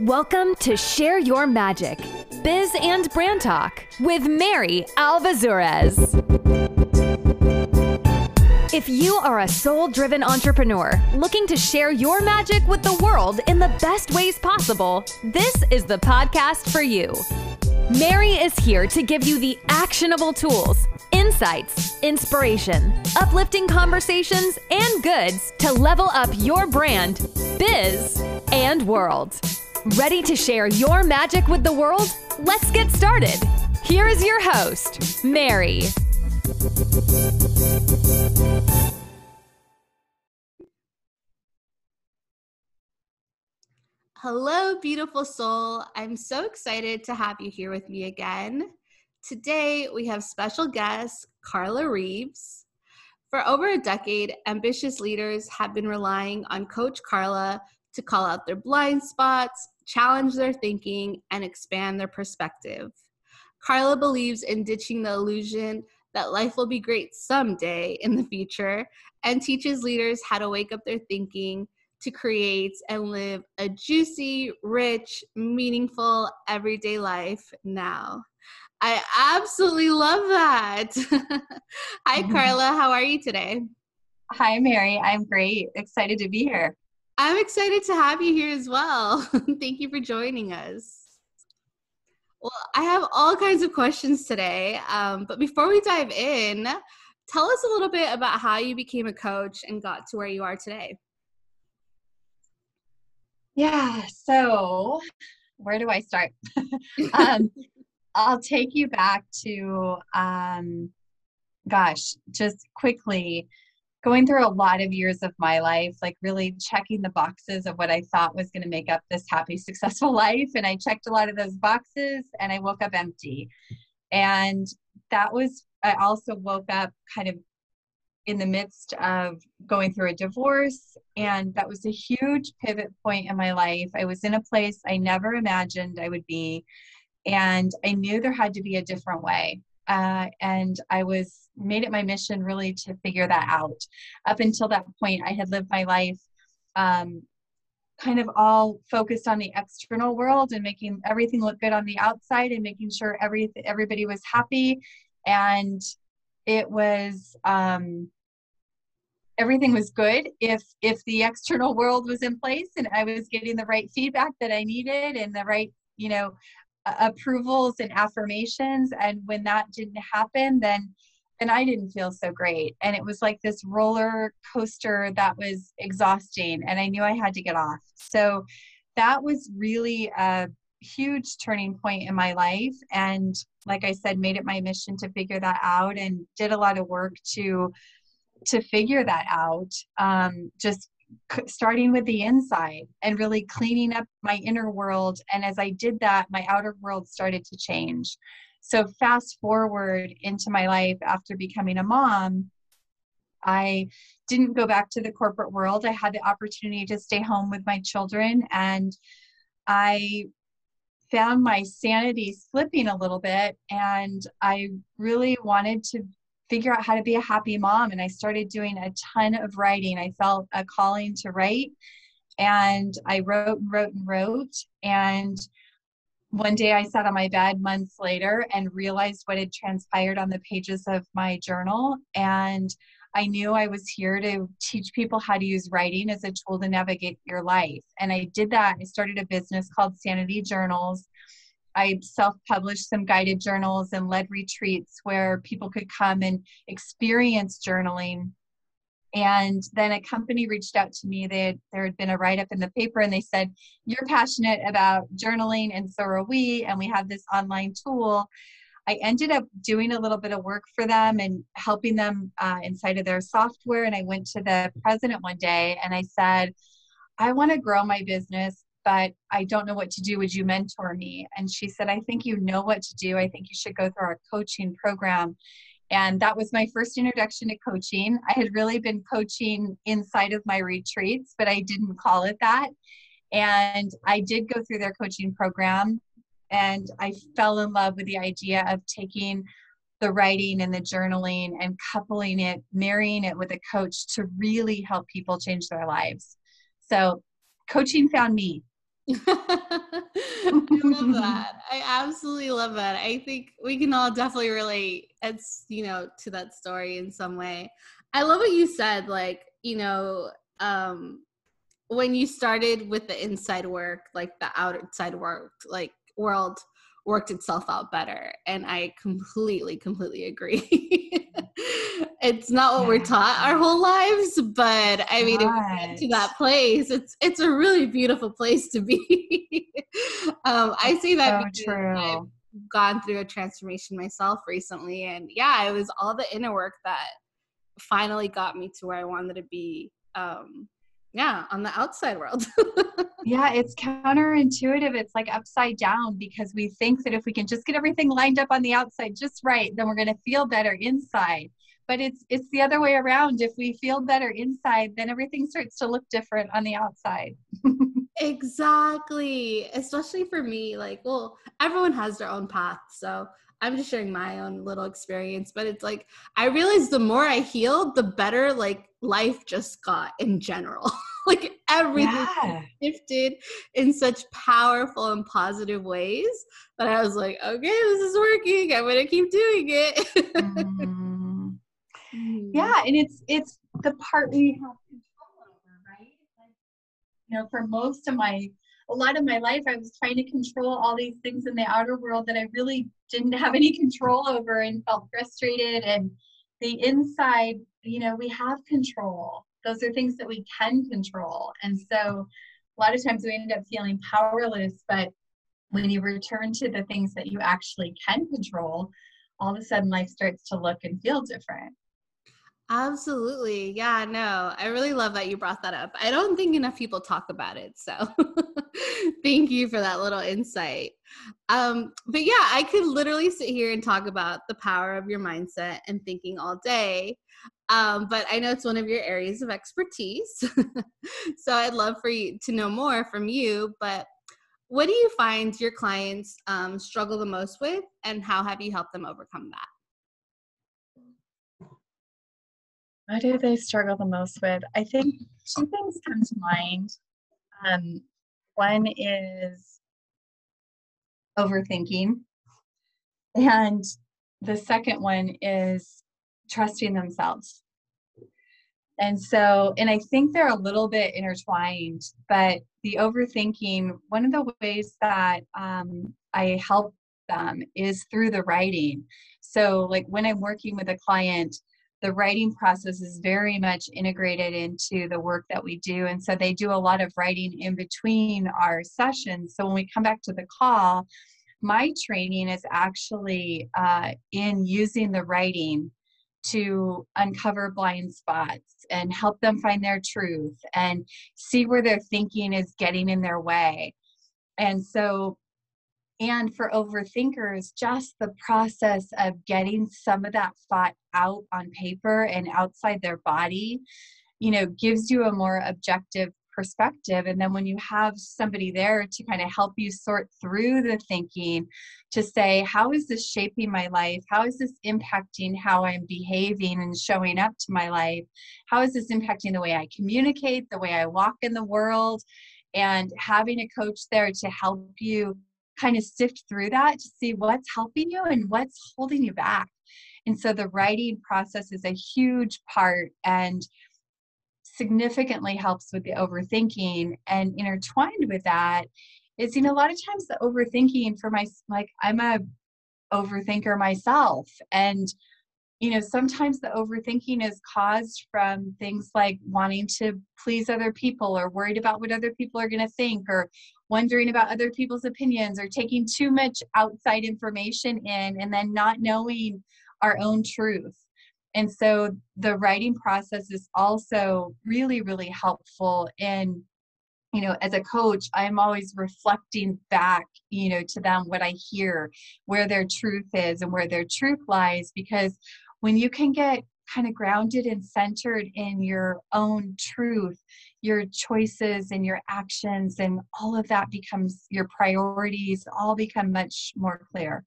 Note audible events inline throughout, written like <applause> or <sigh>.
Welcome to Share Your Magic, Biz and Brand Talk with Mary Alvazurez. If you are a soul driven entrepreneur looking to share your magic with the world in the best ways possible, this is the podcast for you. Mary is here to give you the actionable tools, insights, inspiration, uplifting conversations, and goods to level up your brand, biz, and world. Ready to share your magic with the world? Let's get started. Here is your host, Mary. Hello, beautiful soul. I'm so excited to have you here with me again. Today, we have special guest Carla Reeves. For over a decade, ambitious leaders have been relying on Coach Carla to call out their blind spots, challenge their thinking, and expand their perspective. Carla believes in ditching the illusion that life will be great someday in the future and teaches leaders how to wake up their thinking to create and live a juicy, rich, meaningful, everyday life now. I absolutely love that. <laughs> Hi, mm-hmm. Carla. How are you today? Hi, Mary. I'm great. Excited to be here. I'm excited to have you here as well. <laughs> Thank you for joining us. Well, I have all kinds of questions today. Um, but before we dive in, tell us a little bit about how you became a coach and got to where you are today. Yeah, so where do I start? <laughs> um, I'll take you back to, um, gosh, just quickly going through a lot of years of my life, like really checking the boxes of what I thought was going to make up this happy, <laughs> successful life. And I checked a lot of those boxes and I woke up empty. And that was, I also woke up kind of in the midst of going through a divorce. And that was a huge pivot point in my life. I was in a place I never imagined I would be. And I knew there had to be a different way. Uh, and I was made it my mission really to figure that out. Up until that point, I had lived my life um, kind of all focused on the external world and making everything look good on the outside and making sure every everybody was happy. And it was um, everything was good if if the external world was in place and i was getting the right feedback that i needed and the right you know approvals and affirmations and when that didn't happen then then i didn't feel so great. And it was like this roller coaster that was exhausting and i knew i had to get off. So that was really a huge turning point in my life and like i said made it my mission to figure that out and did a lot of work to to figure that out um, just starting with the inside and really cleaning up my inner world. And as i did that my outer world started to change. So fast forward into my life after becoming a mom i didn't go back to the corporate world. I had the opportunity to stay home with my children and i found my sanity slipping a little bit and i really wanted to figure out how to be a happy mom. And I started doing a ton of writing. I felt a calling to write. And I wrote and wrote and wrote. And one day I sat on my bed months later and realized what had transpired on the pages of my journal. And I knew I was here to teach people how to use writing as a tool to navigate your life. And I did that. I started a business called Sanity Journals I self published some guided journals and led retreats where people could come and experience journaling. And then a company reached out to me. They had, there had been a write up in the paper, and they said, You're passionate about journaling, and so are we. And we have this online tool. I ended up doing a little bit of work for them and helping them uh, inside of their software. And I went to the president one day and I said, I want to grow my business but I don't know what to do. Would you mentor me? And she said, I think you know what to do. I think you should go through our coaching program. And that was my first introduction to coaching. I had really been coaching inside of my retreats, but I didn't call it that. And I did go through their coaching program and I fell in love with the idea of taking the writing and the journaling and coupling it, marrying it with a coach to really help people change their lives. So, coaching found me I love that. I absolutely love that. I think we can all definitely relate. It's you know to that story in some way. I love what you said. Like you know, um, when you started with the inside work, like the outside work, like world worked itself out better. And I completely, completely agree. <laughs> it's not what yeah. we're taught our whole lives, but I mean, right. if we get to that place, it's it's a really beautiful place to be. <laughs> um, I say that so true. I've gone through a transformation myself recently, and yeah, it was all the inner work that finally got me to where I wanted to be. Um, yeah, on the outside world. <laughs> yeah, it's counterintuitive. It's like upside down because we think that if we can just get everything lined up on the outside just right, then we're going to feel better inside. But it's it's the other way around. If we feel better inside, then everything starts to look different on the outside. <laughs> exactly. Especially for me, like, well, everyone has their own path. So I'm just sharing my own little experience, but it's like I realized the more I healed, the better like life just got in general. <laughs> like everything yeah. shifted in such powerful and positive ways that I was like, okay, this is working. I'm gonna keep doing it. <laughs> Mm-hmm. Mm. Yeah, and it's it's the part we have control over, right? Like, you know, for most of my a lot of my life I was trying to control all these things in the outer world that I really didn't have any control over and felt frustrated and the inside you know we have control those are things that we can control and so a lot of times we end up feeling powerless but when you return to the things that you actually can control all of a sudden life starts to look and feel different Absolutely. Yeah, no, I really love that you brought that up. I don't think enough people talk about it. So <laughs> thank you for that little insight. Um, but yeah, I could literally sit here and talk about the power of your mindset and thinking all day. Um, but I know it's one of your areas of expertise. <laughs> so I'd love for you to know more from you. But what do you find your clients um, struggle the most with, and how have you helped them overcome that? What do they struggle the most with? I think two things come to mind. Um, one is overthinking, and the second one is trusting themselves. And so, and I think they're a little bit intertwined, but the overthinking, one of the ways that um, I help them is through the writing. So, like when I'm working with a client, the writing process is very much integrated into the work that we do. And so they do a lot of writing in between our sessions. So when we come back to the call, my training is actually uh, in using the writing to uncover blind spots and help them find their truth and see where their thinking is getting in their way. And so and for overthinkers, just the process of getting some of that thought out on paper and outside their body, you know, gives you a more objective perspective. And then when you have somebody there to kind of help you sort through the thinking to say, how is this shaping my life? How is this impacting how I'm behaving and showing up to my life? How is this impacting the way I communicate, the way I walk in the world? And having a coach there to help you kind of sift through that to see what's helping you and what's holding you back. And so the writing process is a huge part and significantly helps with the overthinking. And intertwined with that is, you know, a lot of times the overthinking for my, like, I'm a overthinker myself. And you know, sometimes the overthinking is caused from things like wanting to please other people or worried about what other people are going to think or wondering about other people's opinions or taking too much outside information in and then not knowing our own truth. And so the writing process is also really, really helpful in you know as a coach i'm always reflecting back you know to them what i hear where their truth is and where their truth lies because when you can get kind of grounded and centered in your own truth, your choices and your actions, and all of that becomes your priorities, all become much more clear.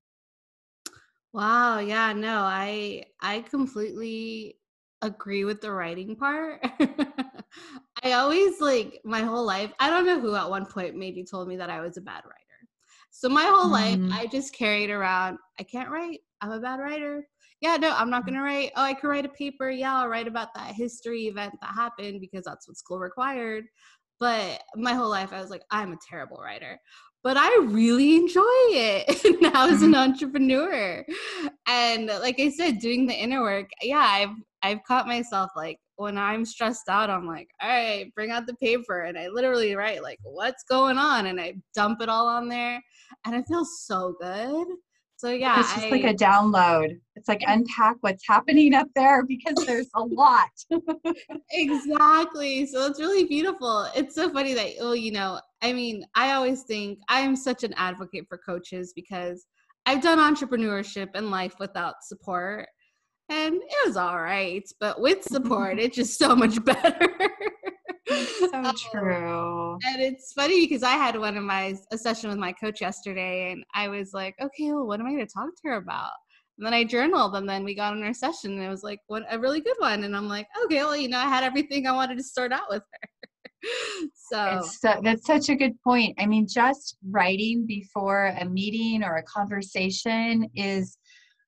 Wow, yeah, no, I I completely agree with the writing part. <laughs> I always like my whole life. I don't know who at one point maybe told me that I was a bad writer. So my whole mm. life, I just carried around. I can't write. I'm a bad writer. Yeah, no, I'm not gonna write. Oh, I could write a paper. Yeah, I'll write about that history event that happened because that's what school required. But my whole life, I was like, I'm a terrible writer but I really enjoy it <laughs> now as an mm-hmm. entrepreneur. And like I said, doing the inner work, yeah, I've I've caught myself like when I'm stressed out, I'm like, all right, bring out the paper. And I literally write like what's going on and I dump it all on there. And I feel so good. So yeah, it's just I, like a download. It's like unpack what's happening up there because there's a <laughs> lot. exactly. So it's really beautiful. It's so funny that oh, you know, I mean, I always think I am such an advocate for coaches because I've done entrepreneurship and life without support and it was all right, but with support, <laughs> it's just so much <laughs> better. So um, true. And it's funny because I had one of my a session with my coach yesterday, and I was like, okay, well, what am I going to talk to her about? And then I journaled, and then we got in our session, and it was like what a really good one. And I'm like, okay, well, you know, I had everything I wanted to start out with her. <laughs> so, so that's such a good point. I mean, just writing before a meeting or a conversation is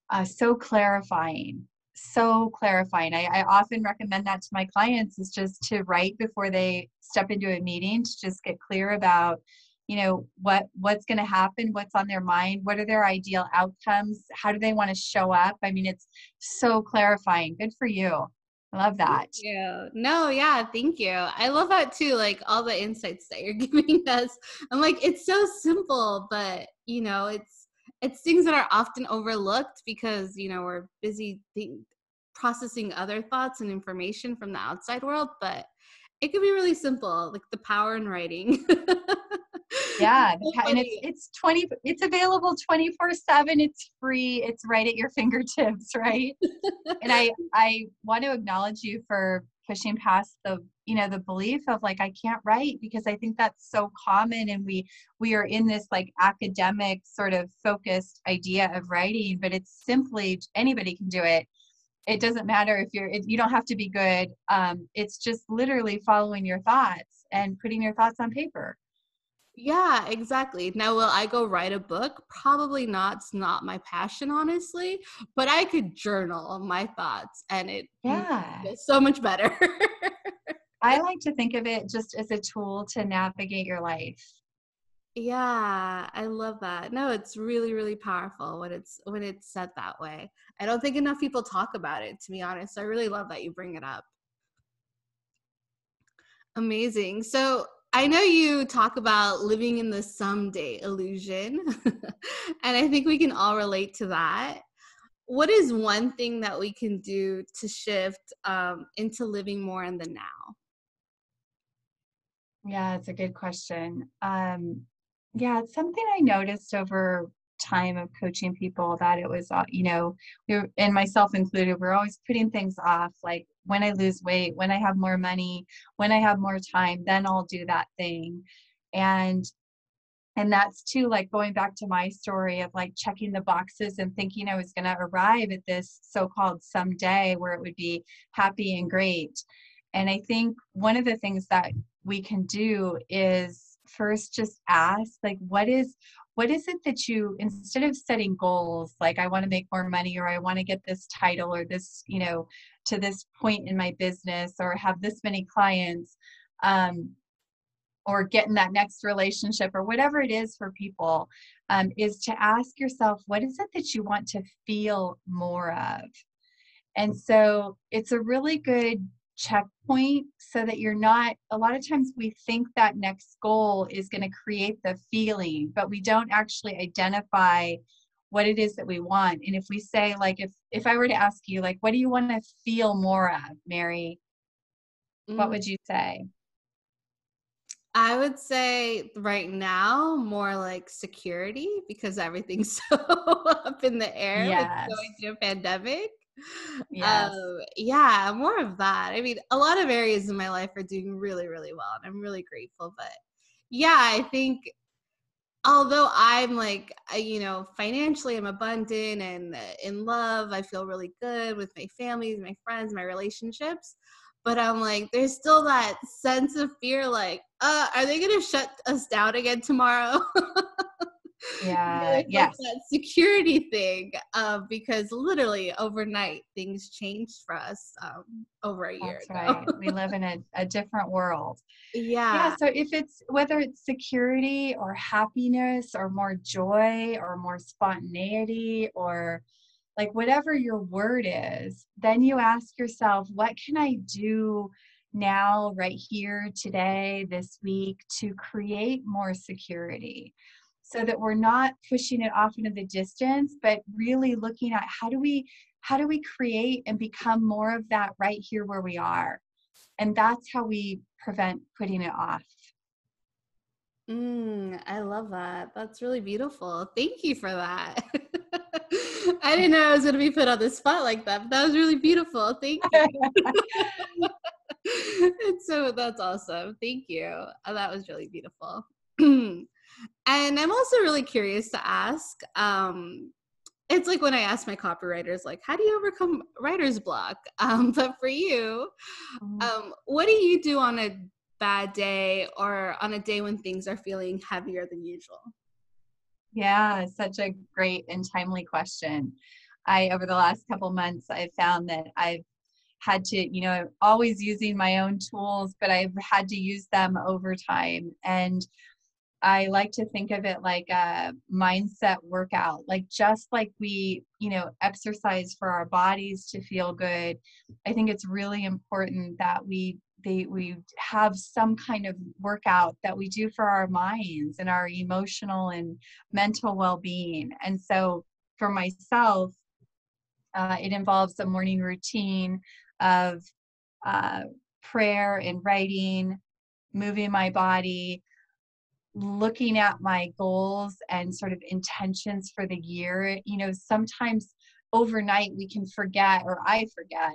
uh, so clarifying so clarifying. I, I, often recommend that to my clients is just to write before they step into a meeting to just get clear about, you know, what what's going to happen, what's on their mind, what are their ideal outcomes, how do they want to show up. I mean, it's so clarifying. Good for you. I love that. Yeah. No, yeah, thank you. I love that too. Like all the insights that you're <laughs> giving us. I'm like, it's so simple, but you know, it's it's things that are often overlooked because you know we're busy th- processing other thoughts and information from the outside world but it could be really simple like the power in writing. <laughs> Yeah and it's it's 20 it's available 24 7 it's free it's right at your <laughs> fingertips right? And i i want to acknowledge you for pushing past the you know the belief of like i can't write because i think that's so common and we we are in this like academic sort of focused idea of writing but it's simply anybody can do it. It doesn't matter if you're you don't have to be good um, it's just literally following your thoughts and putting your thoughts on paper yeah, exactly. Now, will I go write a book? Probably not. It's not my passion, honestly. But I could journal my thoughts, and it yeah, so much better. <laughs> I like to think of it just as a tool to navigate your life. Yeah, I love that. No, it's really, really powerful when it's when it's said that way. I don't think enough people talk about it. To be honest, I really love that you bring it up. Amazing. So I know you talk about living in the someday illusion, <laughs> and I think we can all relate to that. What is one thing that we can do to shift um, into living more in the now? Yeah, it's a good question. Um, yeah, it's something I noticed over time of coaching people that it was, uh, you know, we were, and myself included, we're always putting things off like when I lose weight, when I have more money, when I have more time, then I'll do that thing. And and that's too like going back to my story of like checking the boxes and thinking I was going to arrive at this so-called someday where it would be happy and great. And I think one of the things that we can do is first just ask like what is what is it that you instead of setting goals like i want to make more money or i want to get this title or this you know to this point in my business or have this many clients um, or get in that next relationship or whatever it is for people um, is to ask yourself what is it that you want to feel more of? And so it's a really good checkpoint so that you're not a lot of times we think that next goal is going to create the feeling but we don't actually identify what it is that we want and if we say like if if i were to ask you like what do you want to feel more of mary mm. what would you say I would say right now more like security because everything's <laughs> so up in the air yes. with going through a pandemic. Yes. Um, yeah, more of that. I mean, a lot of areas in my life are doing really, really well, and I'm really grateful. But yeah, I think although I'm like, you know, financially I'm abundant and uh, in love, I feel really good with my family, my friends, my relationships. but I'm like, there's still that sense of fear like, uh, are they to shut us down again tomorrow? <laughs> Yeah, yes. That security thing, uh, because literally overnight things changed for us um, over a year That's ago. right. we live in a, <laughs> a different world. Yeah. Yeah. So if it's whether it's security or happiness or more joy or more spontaneity or like whatever your word is, then you ask yourself, what can I do now, right here, today, this week to create more security? So that we're not pushing it off into the distance, but really looking at how do we how do we create and become more of that right here where we are? And that's how we prevent putting it off. Mm, I love that. That's really beautiful. Thank you for that. <laughs> I didn't know I was going to be put on the spot like that, but that was really beautiful. Thank you. <laughs> and so that's awesome. Thank you. Uh, that was really beautiful. <clears throat> and I'm also really curious to ask um, it's like when I ask my copywriters, like, how do you overcome writer's block? <laughs> Um, but for you, Mm-hmm. um, what do you do on a bad day or on a day when things are feeling heavier than usual? Yeah, such a great and timely question. I over the last couple months I've found that I've had to, you know, always using my own tools, but I've had to use them over time. And I like to think of it like a mindset workout, like just like we, you know, exercise for our bodies to feel good. I think it's really important that we they we have some kind of workout that we do for our minds and our emotional and mental well-being. And so for myself, uh, it involves a morning routine of uh, prayer and writing, moving my body, looking at my goals and sort of intentions for the year. You know, sometimes overnight we can forget, or I forget,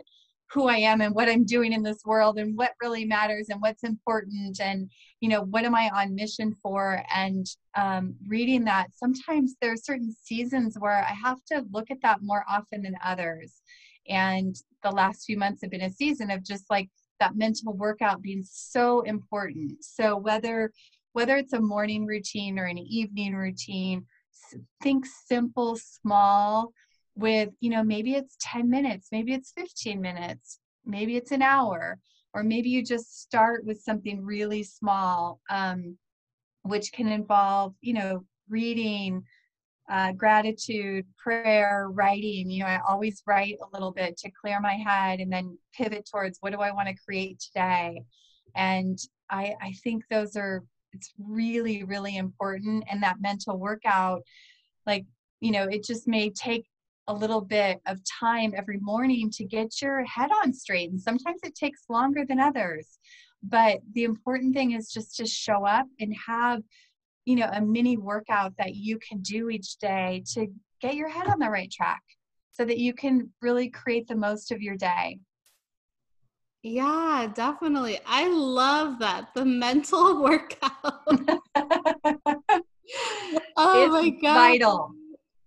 who I am and what I'm doing in this world and what really matters and what's important and you know what am I on mission for and um, reading that sometimes there are certain seasons where I have to look at that more often than others and the last few months have been a season of just like that mental workout being so important so whether whether it's a morning routine or an evening routine think simple small with you know maybe it's 10 minutes maybe it's 15 minutes maybe it's an hour or maybe you just start with something really small um, which can involve you know reading uh, gratitude prayer writing. You know i always write a little bit to clear my head and then pivot towards what do i want to create today? And i i think those are it's really really important and that mental workout like you know it just may take a little bit of time every morning to get your head on straight. And sometimes it takes longer than others. But the important thing is just to show up and have, you know, a mini workout that you can do each day to get your head on the right track so that you can really create the most of your day. Yeah, definitely. I love that. The mental <laughs> workout. <laughs> oh my God. vital.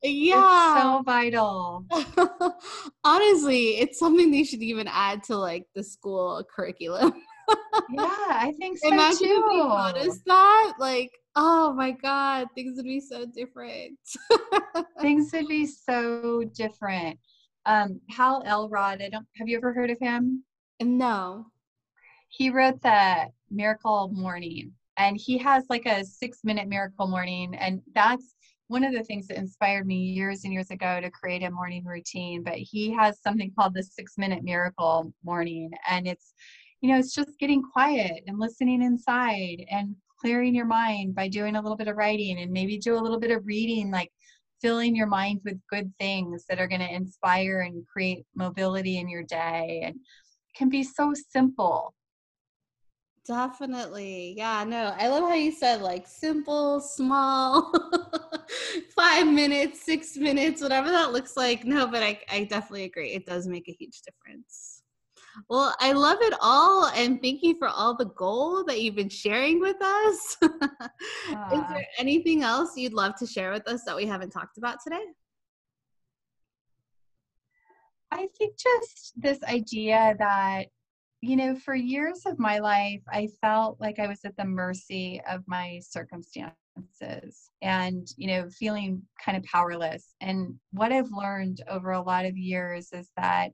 Yeah. It's so vital. <laughs> Honestly, it's something they should even add to like the school curriculum. yeah, I think so Imagine too. if taught us that. Like, oh my God, things would be so different. things would be so different. Um, Hal Elrod, I don't have you ever heard of him? No. He wrote the Miracle Morning and he has like a six minute miracle morning. And that's one of the things that inspired me years and years ago to create a morning routine. But he has something called the six minute miracle morning. And it's, you know, it's just getting quiet and listening inside and clearing your mind by doing a little bit of writing and maybe do a little bit of reading, like filling your mind with good things that are going to inspire and create mobility in your day. And can be so simple. Definitely. Yeah, no. I love how you said like simple, small, <laughs> five minutes, six minutes, whatever that looks like. No, but I, I definitely agree. It does make a huge difference. Well, I love it all. And thank you for all the gold that you've been sharing with us. <laughs> Is there anything else you'd love to share with us that we haven't talked about today? I think just this idea that you know, for years of my life, I felt like I was at the mercy of my circumstances and, you know, feeling kind of powerless. And what I've learned over a lot of years is that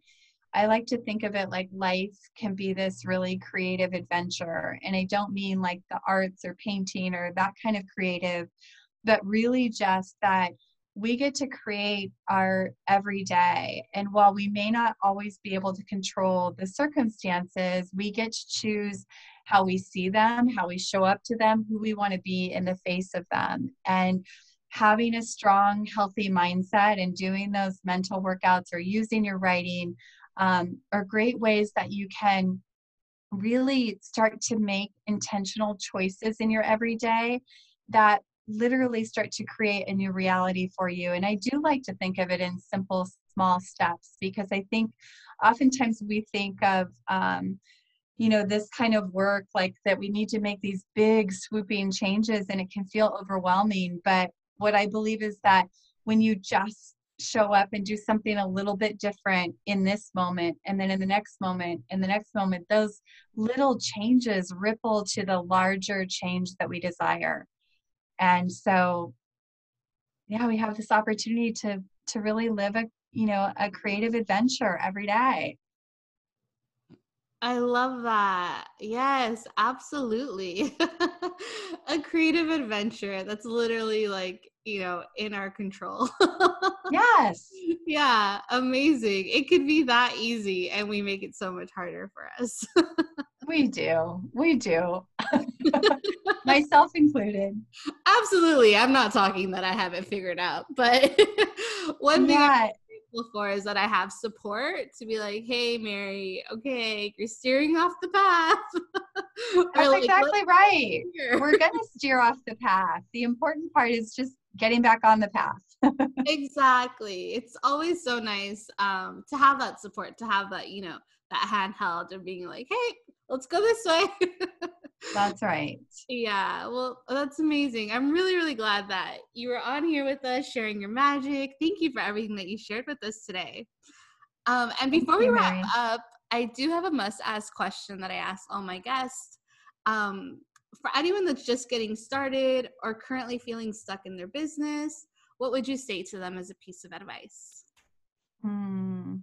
I like to think of it like life can be this really creative adventure. And I don't mean like the arts or painting or that kind of creative, but really just that we get to create our everyday. And while we may not always be able to control the circumstances, we get to choose how we see them, how we show up to them, who we want to be in the face of them. And having a strong, healthy mindset and doing those mental workouts or using your writing um, are great ways that you can really start to make intentional choices in your everyday that literally start to create a new reality for you. And I do like to think of it in simple, small steps because I think oftentimes we think of, um, you know, this kind of work like that we need to make these big swooping changes and it can feel overwhelming. But what I believe is that when you just show up and do something a little bit different in this moment and then in the next moment in the next moment those little changes ripple to the larger change that we desire and so yeah we have this opportunity to to really live a you know a creative adventure every day I love that. Yes, absolutely. <laughs> a creative adventure that's literally like, you know, in our control. <laughs> yes. Yeah, amazing. It could be that easy and we make it so much harder for us. <laughs> we do. We do. <laughs> myself included. Absolutely. I'm not talking that I haven't figured out, but <laughs> one thing yeah. I'm grateful for is that I have support to be like, hey, Mary, okay, you're steering off the path. <laughs> That's like, exactly right. We're going to steer off the path. The important part is just getting back on the path. exactly. It's always so nice um, to have that support, to have that, you know, that handheld and being like, hey, let's go this way. <laughs> That's right. Yeah, well, that's amazing. I'm really, really glad that you were on here with us, sharing your magic. Thank you for everything that you shared with us today. Um, and before we wrap up, I do have a must ask question that I ask all my guests. Um, for anyone that's just getting started or currently feeling stuck in their business, what would you say to them as a piece of advice? Hmm.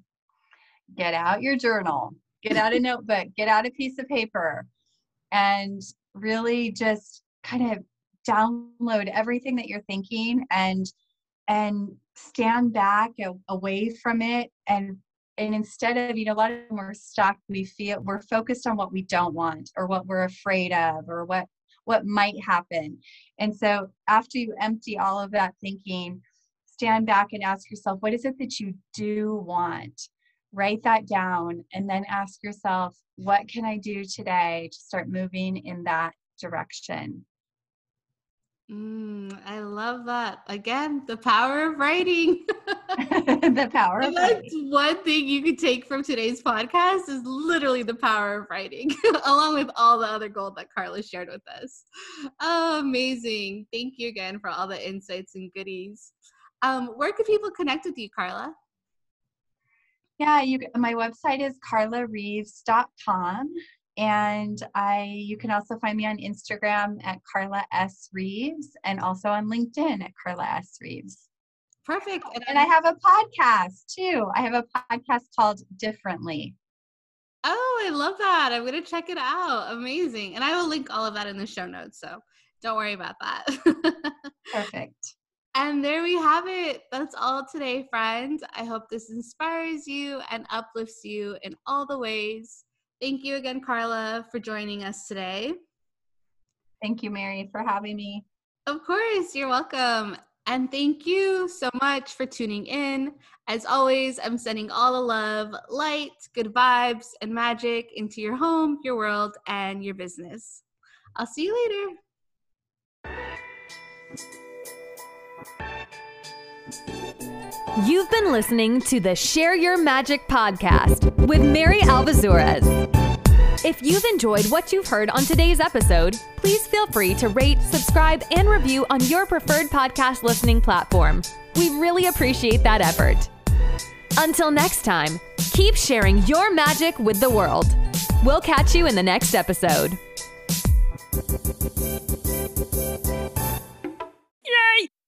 Get out your journal, get out a notebook, get out a piece of paper and really just kind of download everything that you're thinking and and stand back away from it. And and instead of you know a lot of them we're stuck we feel we're focused on what we don't want or what we're afraid of or what what might happen. And so after you empty all of that thinking stand back and ask yourself what is it that you do want write that down and then ask yourself, what can I do today to start moving in that direction? Mm, I love that. Again, the power of writing. <laughs> <laughs> the power of writing. one thing you could take from today's podcast is literally the power of writing, <laughs> along with all the other gold that Carla shared with us. Oh, amazing. Thank you again for all the insights and goodies. Um, where can people connect with you, Carla? Yeah, you my website is carlareeves.com and I you can also find me on Instagram at Carla S Reeves and also on LinkedIn at Carla S Reeves. Perfect. And, and I have a podcast too. I have a podcast called Differently. Oh, I love that. I'm going to check it out. Amazing. And I will link all of that in the show notes. So don't worry about that. <laughs> Perfect. And there we have it. That's all today, friends. I hope this inspires you and uplifts you in all the ways. Thank you again, Carla, for joining us today. Thank you, Mary, for having me. Of course, you're welcome. And thank you so much for tuning in. As always, I'm sending all the love, light, good vibes, and magic into your home, your world, and your business. I'll see you later. You've been listening to the Share Your Magic podcast with Mary Alvazurez. If you've enjoyed what you've heard on today's episode, please feel free to rate, subscribe, and review on your preferred podcast listening platform. We really appreciate that effort. Until next time, keep sharing your magic with the world. We'll catch you in the next episode.